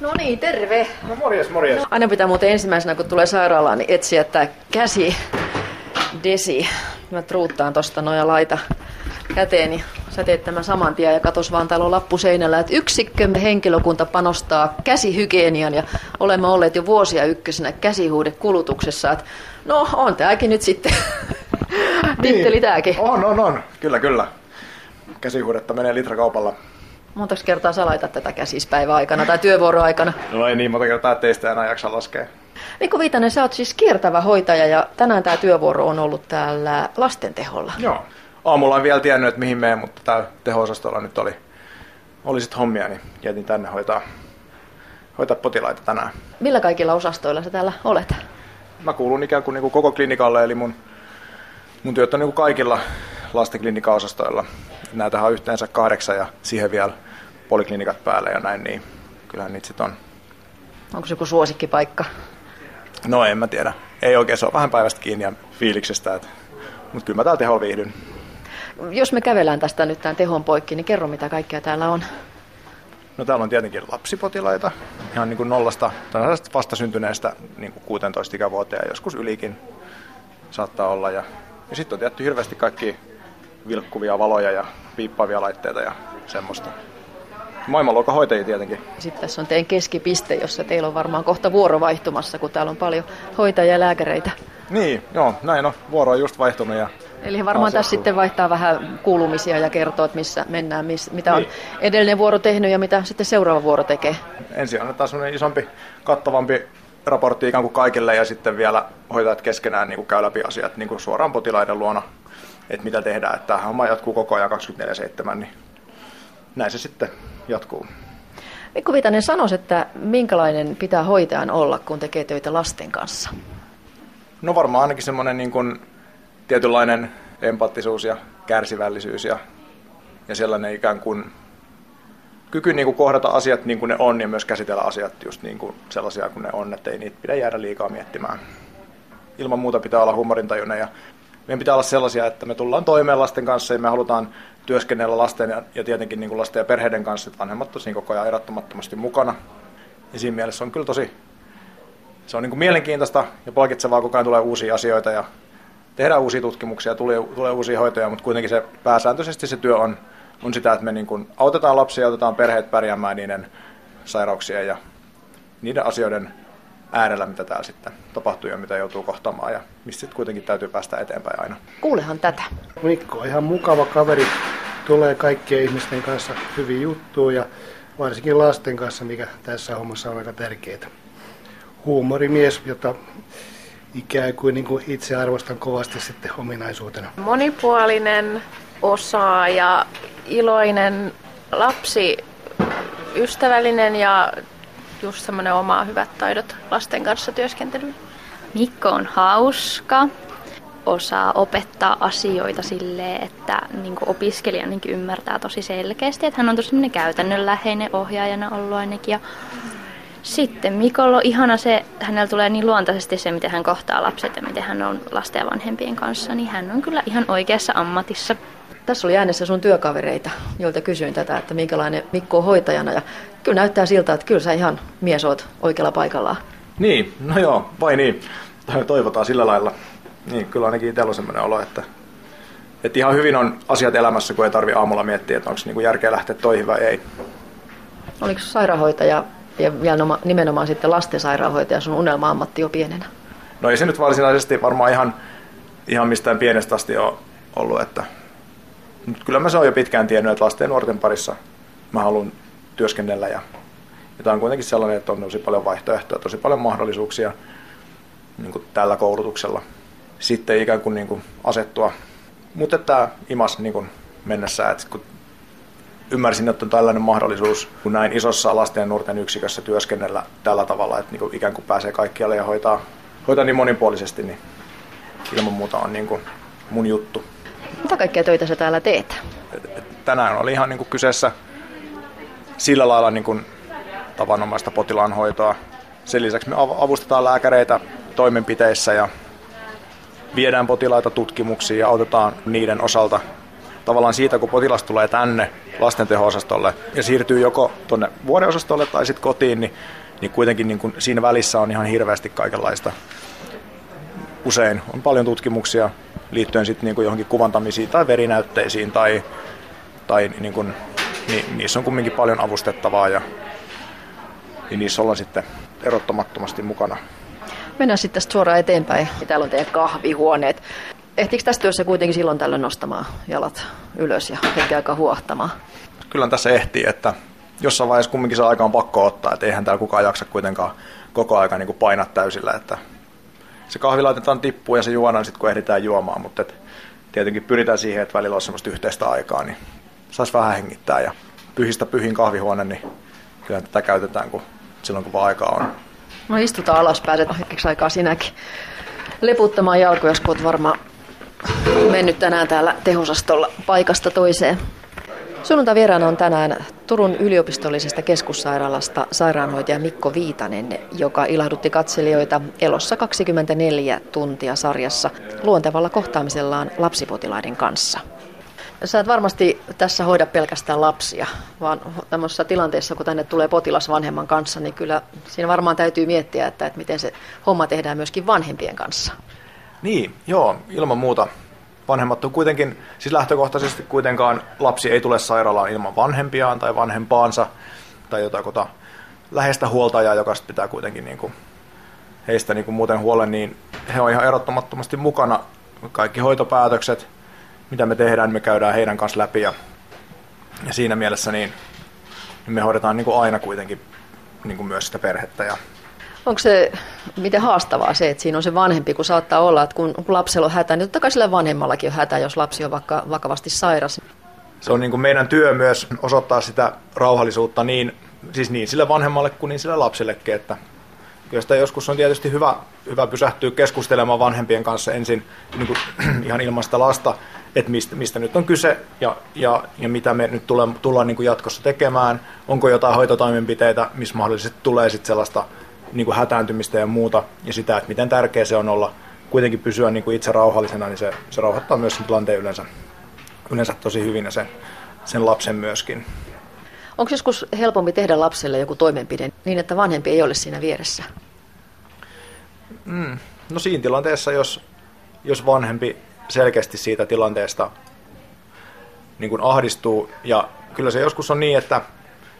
No niin, terve. No morjes, morjes. No. Aina pitää muuten ensimmäisenä, kun tulee sairaalaan, niin etsiä tämä käsi, desi. Mä truuttaan tosta noja laita käteeni. Sä teet tämän saman tien ja katos vaan täällä on lappu seinällä, että yksikkömme henkilökunta panostaa käsihygienian ja olemme olleet jo vuosia ykkösenä käsihuudekulutuksessa. Että no on tääkin nyt sitten. Titteli niin. tääkin. On, on, on. Kyllä, kyllä. Käsihuudetta menee litrakaupalla. Monta kertaa sä laitat tätä käsispäivän aikana tai työvuoroaikana? No ei niin monta kertaa teistä enää jaksa laskea. Mikko Viitanen, sä oot siis kiertävä hoitaja ja tänään tämä työvuoro on ollut täällä lastenteholla. Joo. Aamulla en vielä tiennyt, että mihin menen, mutta täällä teho-osastolla nyt oli, oli sit hommia, niin jätin tänne hoitaa, hoitaa potilaita tänään. Millä kaikilla osastoilla sä täällä olet? Mä kuulun ikään kuin, niin kuin koko klinikalle, eli mun, mun työt on niin kuin kaikilla lastenklinikan-osastoilla. Näitä on yhteensä kahdeksan ja siihen vielä poliklinikat päälle ja näin, niin kyllähän niitä sitten on. Onko se joku suosikkipaikka? No en mä tiedä. Ei oikein, se on vähän päivästä kiinni ja fiiliksestä. Että... Mutta kyllä mä täällä teholla viihdyn. Jos me kävellään tästä nyt tämän tehon poikki, niin kerro mitä kaikkea täällä on. No täällä on tietenkin lapsipotilaita, ihan niin kuin nollasta tai vastasyntyneestä niin kuin 16 ikävuoteen joskus ylikin saattaa olla. Ja, ja sitten on tietty hirveästi kaikki vilkkuvia valoja ja piippaavia laitteita ja semmoista. Maailmanluokan hoitajia tietenkin. Sitten tässä on teidän keskipiste, jossa teillä on varmaan kohta vuoro vaihtumassa, kun täällä on paljon hoitajia ja lääkäreitä. Niin, joo, näin on. Vuoro on just vaihtunut. Ja Eli varmaan tässä sitten vaihtaa vähän kuulumisia ja kertoo, että missä mennään, miss, mitä on niin. edellinen vuoro tehnyt ja mitä sitten seuraava vuoro tekee. Ensin annetaan semmoinen isompi, kattavampi raportti ikään kuin kaikille ja sitten vielä hoitajat keskenään niin kuin käy läpi asiat niin kuin suoraan potilaiden luona, että mitä tehdään. Että tämä homma jatkuu koko ajan 24-7, niin näin se sitten jatkuu. Mikko Viitanen sanoisi, että minkälainen pitää hoitajan olla, kun tekee töitä lasten kanssa? No varmaan ainakin semmoinen niin kuin tietynlainen empaattisuus ja kärsivällisyys ja, ja sellainen ikään kuin kyky niin kuin kohdata asiat niin kuin ne on ja myös käsitellä asiat just niin kuin sellaisia kuin ne on, että ei niitä pidä jäädä liikaa miettimään. Ilman muuta pitää olla huumorintajuinen ja meidän pitää olla sellaisia, että me tullaan toimeen lasten kanssa ja me halutaan työskennellä lasten ja, ja tietenkin niin kuin lasten ja perheiden kanssa, että vanhemmat tosiaan koko ajan erottomattomasti mukana. Ja siinä mielessä on kyllä tosi se on niin kuin mielenkiintoista ja palkitsevaa, koko ajan tulee uusia asioita ja tehdään uusia tutkimuksia, tulee, tulee uusia hoitoja, mutta kuitenkin se pääsääntöisesti se työ on, on sitä, että me niin kuin autetaan lapsia autetaan perheet pärjäämään niiden sairauksien ja niiden asioiden äärellä, mitä täällä sitten tapahtuu ja mitä joutuu kohtaamaan ja mistä sitten kuitenkin täytyy päästä eteenpäin aina. Kuulehan tätä. Mikko on ihan mukava kaveri, tulee kaikkien ihmisten kanssa hyvin juttuja ja varsinkin lasten kanssa, mikä tässä hommassa on aika tärkeää. Huumorimies, jota ikään kuin, niin kuin itse arvostan kovasti sitten ominaisuutena. Monipuolinen, osaaja, iloinen lapsi, ystävällinen ja just semmoinen omaa hyvät taidot lasten kanssa työskentelyyn. Mikko on hauska, osaa opettaa asioita silleen, että niin opiskelija niin ymmärtää tosi selkeästi, että hän on tosi käytännönläheinen ohjaajana ollut ainakin. Ja sitten Mikolla on ihana se, hänellä tulee niin luontaisesti se, miten hän kohtaa lapset ja miten hän on lasten ja vanhempien kanssa, niin hän on kyllä ihan oikeassa ammatissa. Tässä oli äänessä sun työkavereita, joilta kysyin tätä, että minkälainen Mikko on hoitajana. Ja kyllä näyttää siltä, että kyllä sä ihan mies oot oikealla paikallaan. Niin, no joo, vai niin. Toivotaan sillä lailla. Niin, kyllä ainakin itsellä on sellainen olo, että, että ihan hyvin on asiat elämässä, kun ei tarvi aamulla miettiä, että onko niinku järkeä lähteä toihin vai ei. Oliko sairaanhoitaja ja vielä nimenomaan sitten lastensairaanhoitaja sun unelma-ammatti jo pienenä? No ei se nyt varsinaisesti varmaan ihan, ihan mistään pienestä asti ole ollut, että mutta kyllä mä se on jo pitkään tiennyt, että lasten ja nuorten parissa mä haluan työskennellä ja, ja tämä on kuitenkin sellainen, että on tosi paljon vaihtoehtoja, tosi paljon mahdollisuuksia niin kuin tällä koulutuksella sitten ikään kuin, niin kuin asettua. Mutta tämä imas niin kuin mennessä, että kun ymmärsin, että on tällainen mahdollisuus, kun näin isossa lasten ja nuorten yksikössä työskennellä tällä tavalla, että niin ikään kuin pääsee kaikkialle ja hoitaa, hoitaa niin monipuolisesti, niin ilman muuta on niin kuin mun juttu. Mitä kaikkea töitä sä täällä teet? Tänään oli ihan niin kuin kyseessä sillä lailla niin kuin tavanomaista potilaanhoitoa. Sen lisäksi me avustetaan lääkäreitä toimenpiteissä ja viedään potilaita tutkimuksiin ja autetaan niiden osalta tavallaan siitä, kun potilas tulee tänne lasten ja siirtyy joko tuonne vuodeosastolle tai sitten kotiin, niin, niin kuitenkin niin kuin siinä välissä on ihan hirveästi kaikenlaista. Usein on paljon tutkimuksia liittyen sitten niin kuin johonkin kuvantamisiin tai verinäytteisiin tai, tai niin kuin, niin, niissä on kumminkin paljon avustettavaa ja niin niissä ollaan sitten erottamattomasti mukana. Mennään sitten tästä suoraan eteenpäin. Täällä on teidän kahvihuoneet. Ehtiikö tässä työssä kuitenkin silloin tällöin nostamaan jalat ylös ja hetken aikaa huohtamaan? Kyllä tässä ehtii, että jossain vaiheessa kumminkin se aika on pakko ottaa, että eihän täällä kukaan jaksa kuitenkaan koko aika niin painaa täysillä, että se kahvi laitetaan tippuun ja se juodaan sitten kun ehditään juomaan, mutta et tietenkin pyritään siihen, että välillä on semmoista yhteistä aikaa, niin saisi vähän hengittää ja pyhistä pyhin kahvihuone, niin kyllä tätä käytetään kun, silloin kun vaan aikaa on. No istutaan alas, pääset hetkeksi aikaa sinäkin leputtamaan jalkoja, jos olet varmaan mennyt tänään täällä tehosastolla paikasta toiseen. Sunnuntai vieraana on tänään Turun yliopistollisesta keskussairaalasta sairaanhoitaja Mikko Viitanen, joka ilahdutti katselijoita elossa 24 tuntia sarjassa luontevalla kohtaamisellaan lapsipotilaiden kanssa. Sä et varmasti tässä hoida pelkästään lapsia, vaan tämmöisessä tilanteessa, kun tänne tulee potilas vanhemman kanssa, niin kyllä siinä varmaan täytyy miettiä, että, että miten se homma tehdään myöskin vanhempien kanssa. Niin, joo, ilman muuta. Vanhemmat on kuitenkin, siis lähtökohtaisesti kuitenkaan lapsi ei tule sairaalaan ilman vanhempiaan tai vanhempaansa tai jotain läheistä huoltajaa, joka pitää kuitenkin niin kuin heistä niin kuin muuten huolen, niin he on ihan erottamattomasti mukana. Kaikki hoitopäätökset, mitä me tehdään, me käydään heidän kanssa läpi ja, ja siinä mielessä niin, niin me hoidetaan niin kuin aina kuitenkin niin kuin myös sitä perhettä ja Onko se miten haastavaa se, että siinä on se vanhempi, kun saattaa olla, että kun lapsella on hätä, niin totta kai sillä vanhemmallakin on hätä, jos lapsi on vaikka vakavasti sairas. Se on niin kuin meidän työ myös osoittaa sitä rauhallisuutta niin, siis niin sille vanhemmalle kuin niin sille lapsellekin, että sitä joskus on tietysti hyvä, hyvä pysähtyä keskustelemaan vanhempien kanssa ensin niin kuin, ihan ilman sitä lasta, että mistä, mistä nyt on kyse ja, ja, ja mitä me nyt tullaan, tullaan niin kuin jatkossa tekemään, onko jotain hoitotoimenpiteitä, missä mahdollisesti tulee sitten sellaista niin kuin hätääntymistä ja muuta, ja sitä, että miten tärkeää se on olla kuitenkin pysyä niin kuin itse rauhallisena, niin se, se rauhoittaa myös sen tilanteen yleensä, yleensä tosi hyvin ja sen, sen lapsen myöskin. Onko joskus helpompi tehdä lapselle joku toimenpide niin, että vanhempi ei ole siinä vieressä? Mm. No siinä tilanteessa, jos, jos vanhempi selkeästi siitä tilanteesta niin kuin ahdistuu, ja kyllä se joskus on niin, että,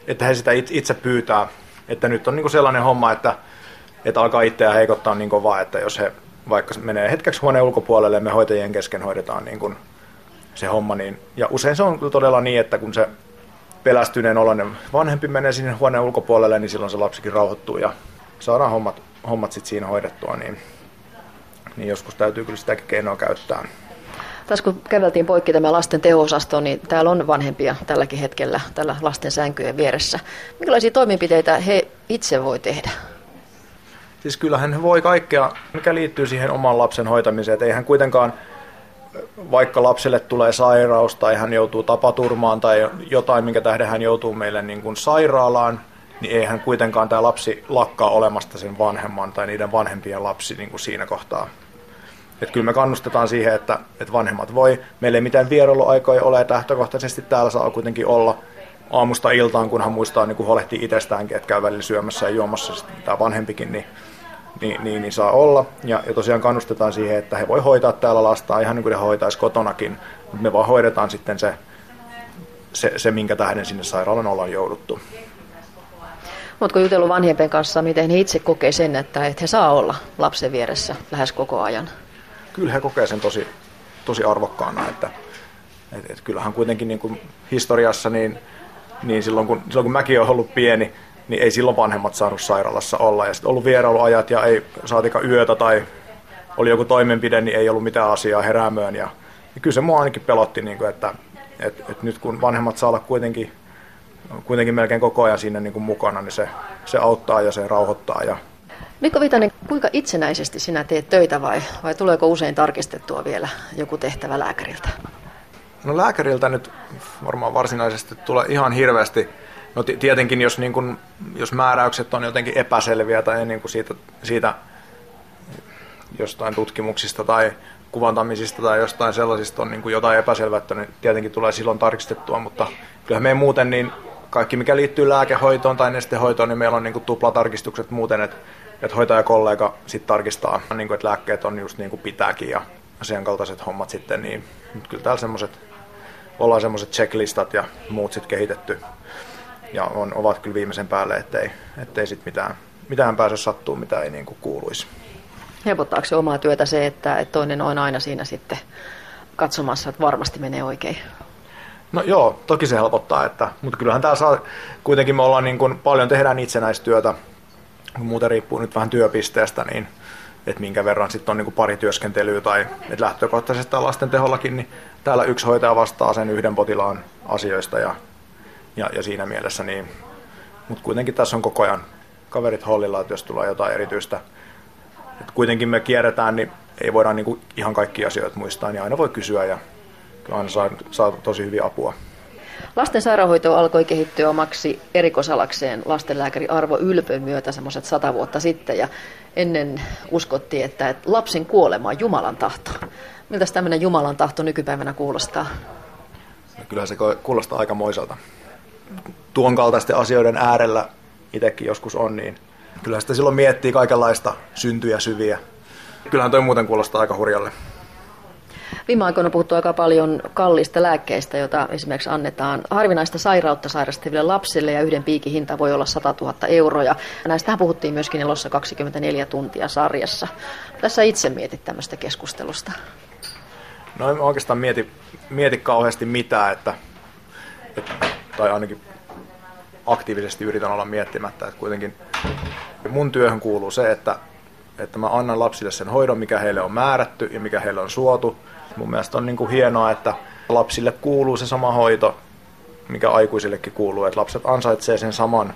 että he sitä itse pyytää, että nyt on niin sellainen homma, että, että alkaa itseä heikottaa niin kovaa, että jos he vaikka menee hetkeksi huoneen ulkopuolelle me hoitajien kesken hoidetaan niin kuin se homma, niin, ja usein se on todella niin, että kun se pelästyneen oloinen vanhempi menee sinne huoneen ulkopuolelle, niin silloin se lapsikin rauhoittuu ja saadaan hommat, hommat sitten siinä hoidettua, niin, niin joskus täytyy kyllä sitäkin keinoa käyttää. Tässä kun käveltiin poikki tämä lasten teho niin täällä on vanhempia tälläkin hetkellä tällä lasten sänkyjen vieressä. Minkälaisia toimenpiteitä he itse voi tehdä? Siis kyllähän he voi kaikkea, mikä liittyy siihen oman lapsen hoitamiseen. Että eihän kuitenkaan, vaikka lapselle tulee sairaus tai hän joutuu tapaturmaan tai jotain, minkä tähden hän joutuu meille niin kuin sairaalaan, niin eihän kuitenkaan tämä lapsi lakkaa olemasta sen vanhemman tai niiden vanhempien lapsi niin kuin siinä kohtaa. Että kyllä me kannustetaan siihen, että, että vanhemmat voi, meillä ei mitään vierailuaikoja ole, että lähtökohtaisesti täällä saa kuitenkin olla aamusta iltaan, kunhan muistaa niin huolehtia itsestäänkin, että käy välillä syömässä ja juomassa tämä vanhempikin, niin, niin, niin, niin saa olla. Ja, ja tosiaan kannustetaan siihen, että he voi hoitaa täällä lastaan ihan niin kuin he hoitaisi kotonakin, mutta me vaan hoidetaan sitten se, se, se minkä tähden sinne sairaalan ollaan jouduttu. Oletko jutellut vanhempien kanssa, miten he itse kokee sen, että, että he saa olla lapsen vieressä lähes koko ajan? Kyllä he kokee sen tosi, tosi arvokkaana, että et, et kyllähän kuitenkin niin kuin historiassa, niin, niin silloin, kun, silloin kun mäkin olen ollut pieni, niin ei silloin vanhemmat saanut sairaalassa olla. Ja sitten ollut vierailuajat ja ei saatika yötä tai oli joku toimenpide, niin ei ollut mitään asiaa heräämöön. Ja, ja kyllä se mua ainakin pelotti, niin kuin, että et, et nyt kun vanhemmat saa olla kuitenkin, kuitenkin melkein koko ajan siinä niin kuin mukana, niin se, se auttaa ja se rauhoittaa. Ja, Mikko Vitanen, kuinka itsenäisesti sinä teet töitä vai, vai tuleeko usein tarkistettua vielä joku tehtävä lääkäriltä? No lääkäriltä nyt varmaan varsinaisesti tulee ihan hirveästi. No tietenkin jos, niin kun, jos määräykset on jotenkin epäselviä tai niin siitä, siitä jostain tutkimuksista tai kuvantamisista tai jostain sellaisista on niin kuin jotain epäselvyyttä, niin tietenkin tulee silloin tarkistettua, mutta kyllähän me muuten niin kaikki mikä liittyy lääkehoitoon tai nestehoitoon, niin meillä on niin tuplatarkistukset muuten, että, että hoitajakollega sitten tarkistaa, niin kuin, että lääkkeet on just niin kuin pitääkin ja sen kaltaiset hommat sitten, niin kyllä täällä semmoiset, ollaan semmoiset checklistat ja muut sitten kehitetty ja on, ovat kyllä viimeisen päälle, ettei, ettei sitten mitään, mitään pääse sattuu, mitä ei niin kuin kuuluisi. Helpottaako se omaa työtä se, että toinen on aina siinä sitten katsomassa, että varmasti menee oikein? No joo, toki se helpottaa, että, mutta kyllähän täällä saa, kuitenkin me ollaan niin kuin, paljon tehdään itsenäistyötä, muuten riippuu nyt vähän työpisteestä, niin että minkä verran sitten on niin kuin pari työskentelyä tai että lähtökohtaisesti lasten tehollakin, niin täällä yksi hoitaja vastaa sen yhden potilaan asioista ja, ja, ja siinä mielessä niin, mutta kuitenkin tässä on koko ajan kaverit hollilla, että jos tulee jotain erityistä, että kuitenkin me kierretään, niin ei voida niin kuin ihan kaikki asioita muistaa, niin aina voi kysyä ja aina saa, saa tosi hyvin apua. Lasten sairaanhoito alkoi kehittyä omaksi erikoisalakseen lastenlääkäri Arvo Ylpön myötä semmoiset sata vuotta sitten. Ja ennen uskottiin, että lapsen kuolema on Jumalan tahto. Miltä tämmöinen Jumalan tahto nykypäivänä kuulostaa? No kyllä se kuulostaa aika moiselta. Tuon kaltaisten asioiden äärellä itsekin joskus on, niin kyllä sitä silloin miettii kaikenlaista syntyjä syviä. Kyllähän toi muuten kuulostaa aika hurjalle. Viime aikoina puhuttu aika paljon kallista lääkkeistä, joita esimerkiksi annetaan harvinaista sairautta sairastaville lapsille ja yhden piikin hinta voi olla 100 000 euroa. Näistähän puhuttiin myöskin elossa 24 tuntia sarjassa. Tässä itse mietit tämmöistä keskustelusta? No en oikeastaan mieti, mieti kauheasti mitään, että, että, tai ainakin aktiivisesti yritän olla miettimättä, että kuitenkin mun työhön kuuluu se, että, että mä annan lapsille sen hoidon, mikä heille on määrätty ja mikä heille on suotu, Mun mielestä on niin kuin hienoa, että lapsille kuuluu se sama hoito, mikä aikuisillekin kuuluu, että lapset ansaitsevat sen saman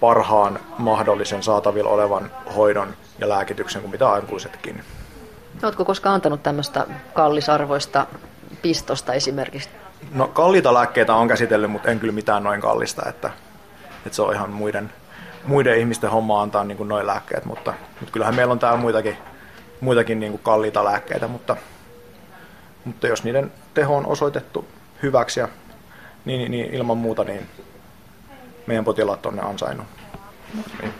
parhaan mahdollisen saatavilla olevan hoidon ja lääkityksen kuin mitä aikuisetkin. Oletko koskaan antanut tämmöistä kallisarvoista pistosta esimerkiksi? No kalliita lääkkeitä on käsitellyt, mutta en kyllä mitään noin kallista, että, että se on ihan muiden, muiden ihmisten homma antaa niin kuin noin lääkkeet, mutta, mutta kyllähän meillä on täällä muitakin, muitakin niin kuin kalliita lääkkeitä, mutta mutta jos niiden teho on osoitettu hyväksi, ja, niin, niin, niin ilman muuta niin meidän potilaat on ne ansainnut. Niin.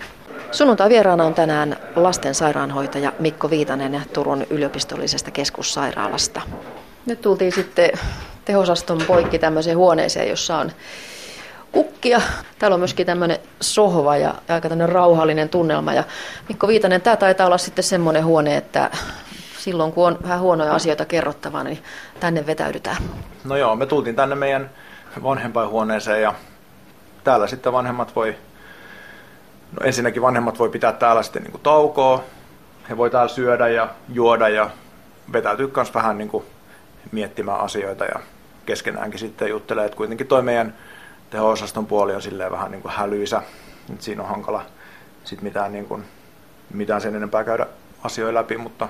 Sunnuntai vieraana on tänään lastensairaanhoitaja Mikko Viitanen Turun yliopistollisesta keskussairaalasta. Nyt tultiin sitten tehosaston poikki tämmöiseen huoneeseen, jossa on kukkia. Täällä on myöskin tämmöinen sohva ja aika tämmöinen rauhallinen tunnelma. Ja Mikko Viitanen, tämä taitaa olla sitten semmoinen huone, että silloin, kun on vähän huonoja asioita kerrottavaa, niin tänne vetäydytään. No joo, me tultiin tänne meidän vanhempainhuoneeseen ja täällä sitten vanhemmat voi, no ensinnäkin vanhemmat voi pitää täällä sitten niin kuin taukoa, he voi täällä syödä ja juoda ja vetäytyä myös vähän niin kuin miettimään asioita ja keskenäänkin sitten juttelee, että kuitenkin toi meidän teho-osaston puoli on silleen vähän niin kuin hälyisä, että siinä on hankala sitten mitään, niin kuin, mitään sen enempää käydä asioita läpi, mutta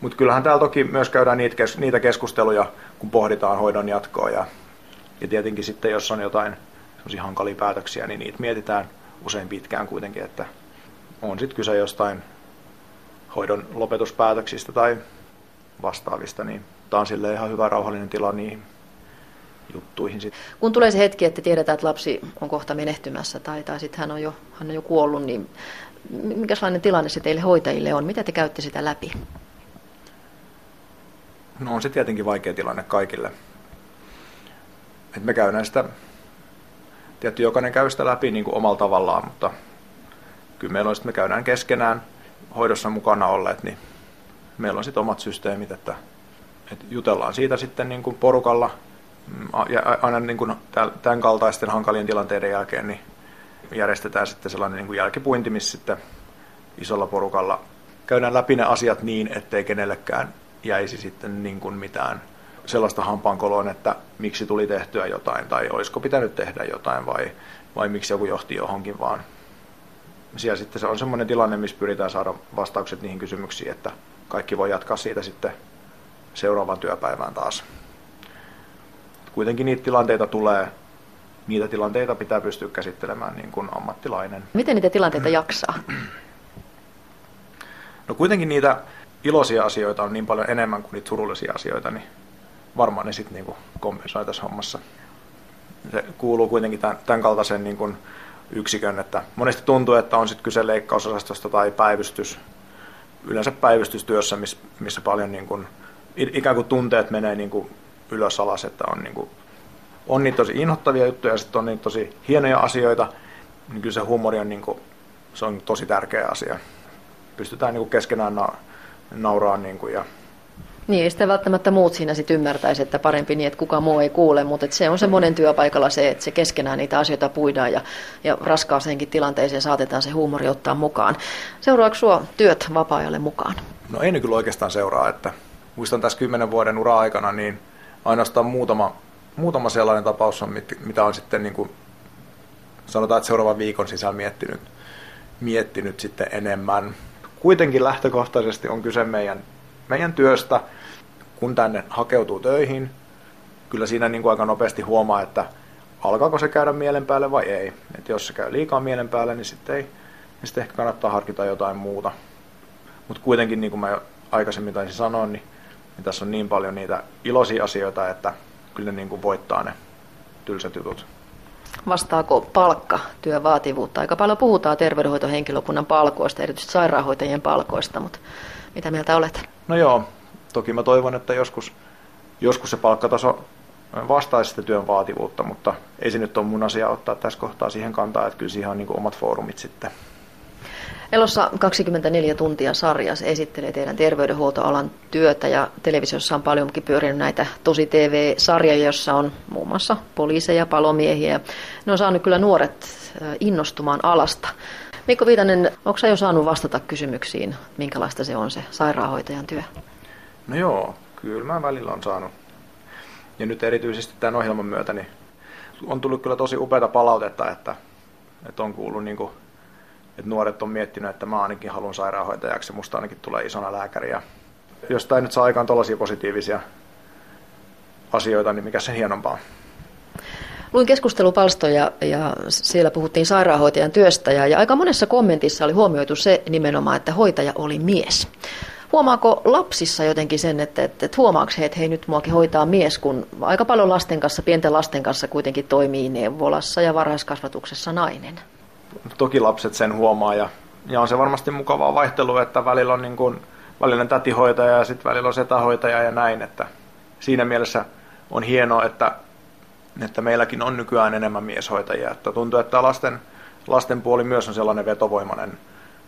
mutta kyllähän täällä toki myös käydään niitä, kes, niitä keskusteluja, kun pohditaan hoidon jatkoa. Ja, ja tietenkin sitten, jos on jotain hankalia päätöksiä, niin niitä mietitään usein pitkään kuitenkin, että on sitten kyse jostain hoidon lopetuspäätöksistä tai vastaavista, niin tämä on sille ihan hyvä rauhallinen tila niihin juttuihin. Sit. Kun tulee se hetki, että tiedetään, että lapsi on kohta menehtymässä tai, tai sitten hän on jo, hän on jo kuollut, niin minkälainen tilanne se teille hoitajille on? Mitä te käytte sitä läpi? No on se tietenkin vaikea tilanne kaikille. Et me käydään sitä, tietty jokainen käy sitä läpi niin kuin omalla tavallaan, mutta kyllä meillä on sitten, me käydään keskenään hoidossa mukana olleet, niin meillä on sitten omat systeemit, että, että jutellaan siitä sitten niin kuin porukalla ja aina niin kuin tämän kaltaisten hankalien tilanteiden jälkeen niin järjestetään sitten sellainen niin kuin jälkipuinti, missä sitten isolla porukalla käydään läpi ne asiat niin, ettei kenellekään jäisi sitten niin kuin mitään sellaista hampaankoloon, että miksi tuli tehtyä jotain tai olisiko pitänyt tehdä jotain vai, vai miksi joku johti johonkin, vaan siellä sitten se on semmoinen tilanne, missä pyritään saada vastaukset niihin kysymyksiin, että kaikki voi jatkaa siitä sitten seuraavan työpäivään taas. Kuitenkin niitä tilanteita tulee, niitä tilanteita pitää pystyä käsittelemään niin kuin ammattilainen. Miten niitä tilanteita jaksaa? No kuitenkin niitä iloisia asioita on niin paljon enemmän kuin niitä surullisia asioita, niin varmaan ne sitten niin kompensoi tässä hommassa. Se kuuluu kuitenkin tämän, tämän kaltaisen niin kuin yksikön, että monesti tuntuu, että on sitten kyse leikkausosastosta tai päivystys, yleensä päivystystyössä, missä, missä paljon niin kuin, ikään kuin tunteet menee niin kuin ylös alas, että on, niin kuin, on niitä tosi inhottavia juttuja ja sitten on niitä tosi hienoja asioita, niin kyllä se huumori on, niin kuin, se on tosi tärkeä asia. Pystytään niin kuin keskenään na- nauraa niin kuin, ja niin, ei sitä välttämättä muut siinä sitten ymmärtäisi, että parempi niin, että kukaan muu ei kuule, mutta se on se monen työpaikalla se, että se keskenään niitä asioita puidaan ja, ja raskaaseenkin tilanteeseen saatetaan se huumori ottaa mukaan. Seuraako sinua työt vapaa-ajalle mukaan? No ei kyllä oikeastaan seuraa, että muistan tässä kymmenen vuoden ura-aikana, niin ainoastaan muutama, muutama sellainen tapaus on, mitä on sitten niin kuin, sanotaan, että seuraavan viikon sisällä miettinyt, miettinyt sitten enemmän. Kuitenkin lähtökohtaisesti on kyse meidän meidän työstä, kun tänne hakeutuu töihin, kyllä siinä niin kuin aika nopeasti huomaa, että alkaako se käydä mielen päälle vai ei. Et jos se käy liikaa mielen päälle, niin sitten, ei, niin sitten ehkä kannattaa harkita jotain muuta. Mutta kuitenkin, niin kuin mä jo aikaisemmin taisin sanoa, niin, niin tässä on niin paljon niitä iloisia asioita, että kyllä ne niin kuin voittaa ne tylsät jutut. Vastaako palkka työn vaativuutta? Aika paljon puhutaan terveydenhoitohenkilökunnan palkoista, erityisesti sairaanhoitajien palkoista, mutta mitä mieltä olet? No joo, toki mä toivon, että joskus, joskus se palkkataso vastaisi sitä työn vaativuutta, mutta ei se nyt ole mun asia ottaa tässä kohtaa siihen kantaa, että kyllä siihen on niin omat foorumit sitten. Elossa 24 tuntia sarja se esittelee teidän terveydenhuoltoalan työtä ja televisiossa on paljonkin pyörinyt näitä tosi TV-sarjoja, jossa on muun muassa poliiseja, palomiehiä. Ne on saanut kyllä nuoret innostumaan alasta. Mikko Viitanen, onko sä jo saanut vastata kysymyksiin, minkälaista se on se sairaanhoitajan työ? No joo, kyllä mä välillä on saanut. Ja nyt erityisesti tämän ohjelman myötä niin on tullut kyllä tosi upeata palautetta, että, että on kuullut, niin kuin, että nuoret on miettinyt, että mä ainakin haluan sairaanhoitajaksi ja musta ainakin tulee isona lääkäri. Ja jos tämä nyt saa aikaan tällaisia positiivisia asioita, niin mikä se hienompaa. Luin keskustelupalstoja ja siellä puhuttiin sairaanhoitajan työstä ja, ja aika monessa kommentissa oli huomioitu se nimenomaan, että hoitaja oli mies. Huomaako lapsissa jotenkin sen, että, että, että huomaako he, että hei nyt muakin hoitaa mies, kun aika paljon lasten kanssa, pienten lasten kanssa kuitenkin toimii neuvolassa ja varhaiskasvatuksessa nainen? Toki lapset sen huomaa ja, ja on se varmasti mukavaa vaihtelua, että välillä on niin kuin, välillä on tätihoitaja ja sitten välillä on setähoitaja ja näin, että siinä mielessä on hienoa, että että meilläkin on nykyään enemmän mieshoitajia. Että tuntuu, että lasten, lasten puoli myös on sellainen vetovoimainen,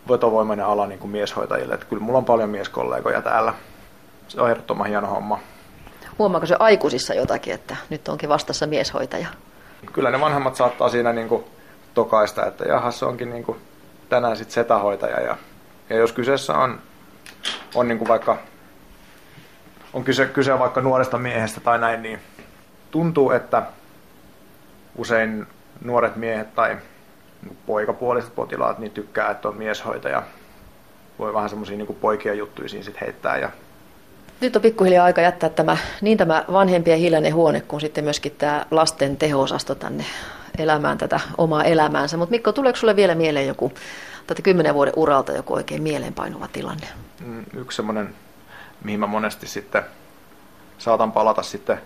vetovoimainen ala niin kuin mieshoitajille. Että kyllä mulla on paljon mieskollegoja täällä. Se on ehdottoman hieno homma. Huomaako se aikuisissa jotakin, että nyt onkin vastassa mieshoitaja? Kyllä ne vanhemmat saattaa siinä niin kuin tokaista, että jaha, se onkin niin kuin tänään sitten setähoitaja. Ja, ja jos kyseessä on, on niin kuin vaikka on kyse, kyse vaikka nuoresta miehestä tai näin, niin tuntuu, että usein nuoret miehet tai poikapuoliset potilaat niin tykkää, että on mieshoitaja. Voi vähän semmoisia niin poikia juttuja siinä sit heittää. Ja... Nyt on pikkuhiljaa aika jättää tämä, niin tämä vanhempien hiljainen huone kuin sitten myöskin tämä lasten teho-osasto tänne elämään tätä omaa elämäänsä. Mutta Mikko, tuleeko sinulle vielä mieleen joku tätä kymmenen vuoden uralta joku oikein mieleenpainuva tilanne? Mm, yksi semmoinen, mihin mä monesti sitten saatan palata sitten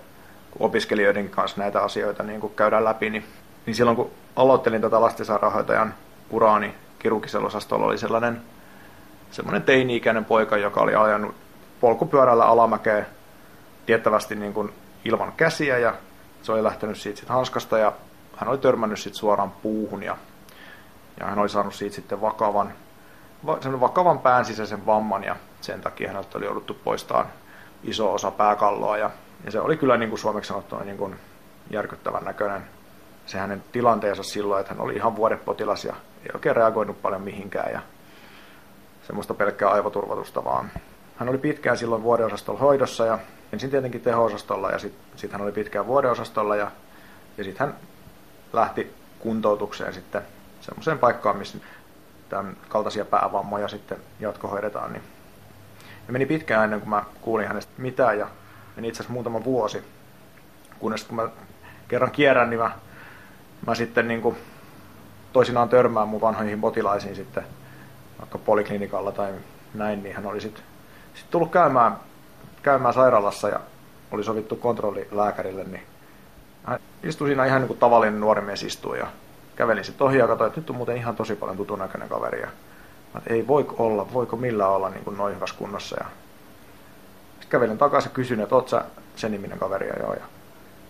opiskelijoiden kanssa näitä asioita niin kun käydään läpi, niin, niin silloin kun aloittelin tätä lastensairaanhoitajan uraani niin kirurgisella osastolla oli sellainen semmoinen teini-ikäinen poika, joka oli ajanut polkupyörällä alamäkeä tiettävästi niin kuin ilman käsiä ja se oli lähtenyt siitä sit hanskasta ja hän oli törmännyt sit suoraan puuhun ja, ja hän oli saanut siitä sitten vakavan, va, vakavan pään sisäisen vamman ja sen takia häneltä oli jouduttu poistamaan iso osa pääkalloa ja ja se oli kyllä niin kuin suomeksi sanottuna niin kuin järkyttävän näköinen se hänen tilanteensa silloin, että hän oli ihan vuodepotilas ja ei oikein reagoinut paljon mihinkään ja semmoista pelkkää aivoturvatusta vaan. Hän oli pitkään silloin vuodeosastolla hoidossa ja ensin tietenkin teho-osastolla ja sitten sit hän oli pitkään vuodeosastolla ja, ja sitten hän lähti kuntoutukseen sitten semmoiseen paikkaan, missä tämän kaltaisia päävammoja sitten jatkohoidetaan. Niin. Ja meni pitkään ennen kuin mä kuulin hänestä mitään ja meni itse asiassa muutama vuosi, kunnes kun mä kerran kierrän, niin mä, mä sitten niin kuin toisinaan törmään mun vanhoihin potilaisiin sitten vaikka poliklinikalla tai näin, niin hän oli sitten Sitten tullut käymään, käymään sairaalassa ja oli sovittu kontrollilääkärille, niin hän istui siinä ihan niin kuin tavallinen nuori mies istuu ja kävelin sitten ohi ja katsoin, että nyt on muuten ihan tosi paljon tutun näköinen kaveri. Ja mä, ei voi olla, voiko millä olla niin kuin noin hyvässä kunnossa. Ja sitten kävelin takaisin ja kysyin, että oot sä sen niminen kaveri ja joo. Ja,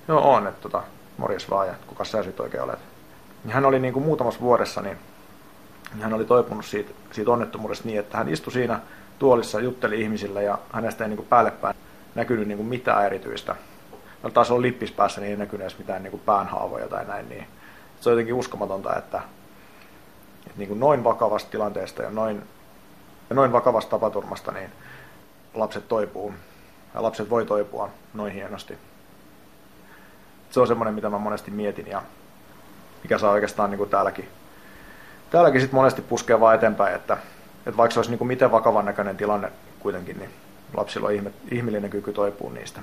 joo on, että tota, morjes vaan ja kuka sä sitten oikein olet. Ja hän oli niin kuin muutamassa vuodessa, niin hän oli toipunut siitä, siitä onnettomuudesta niin, että hän istui siinä tuolissa, jutteli ihmisille ja hänestä ei niin kuin päälle päin näkynyt niin kuin mitään erityistä. No, taas on lippis päässä, niin ei näkynyt edes mitään niin kuin päänhaavoja tai näin. Niin se on jotenkin uskomatonta, että, että niin kuin noin vakavasta tilanteesta ja noin, ja noin vakavasta tapaturmasta niin lapset toipuu. Ja lapset voi toipua noin hienosti. Se on semmoinen, mitä mä monesti mietin ja mikä saa oikeastaan niin kuin täälläkin, täälläkin sit monesti puskee vaan eteenpäin, että, että vaikka se olisi niin kuin miten vakavan näköinen tilanne kuitenkin, niin lapsilla on ihme, ihmeellinen kyky toipua niistä.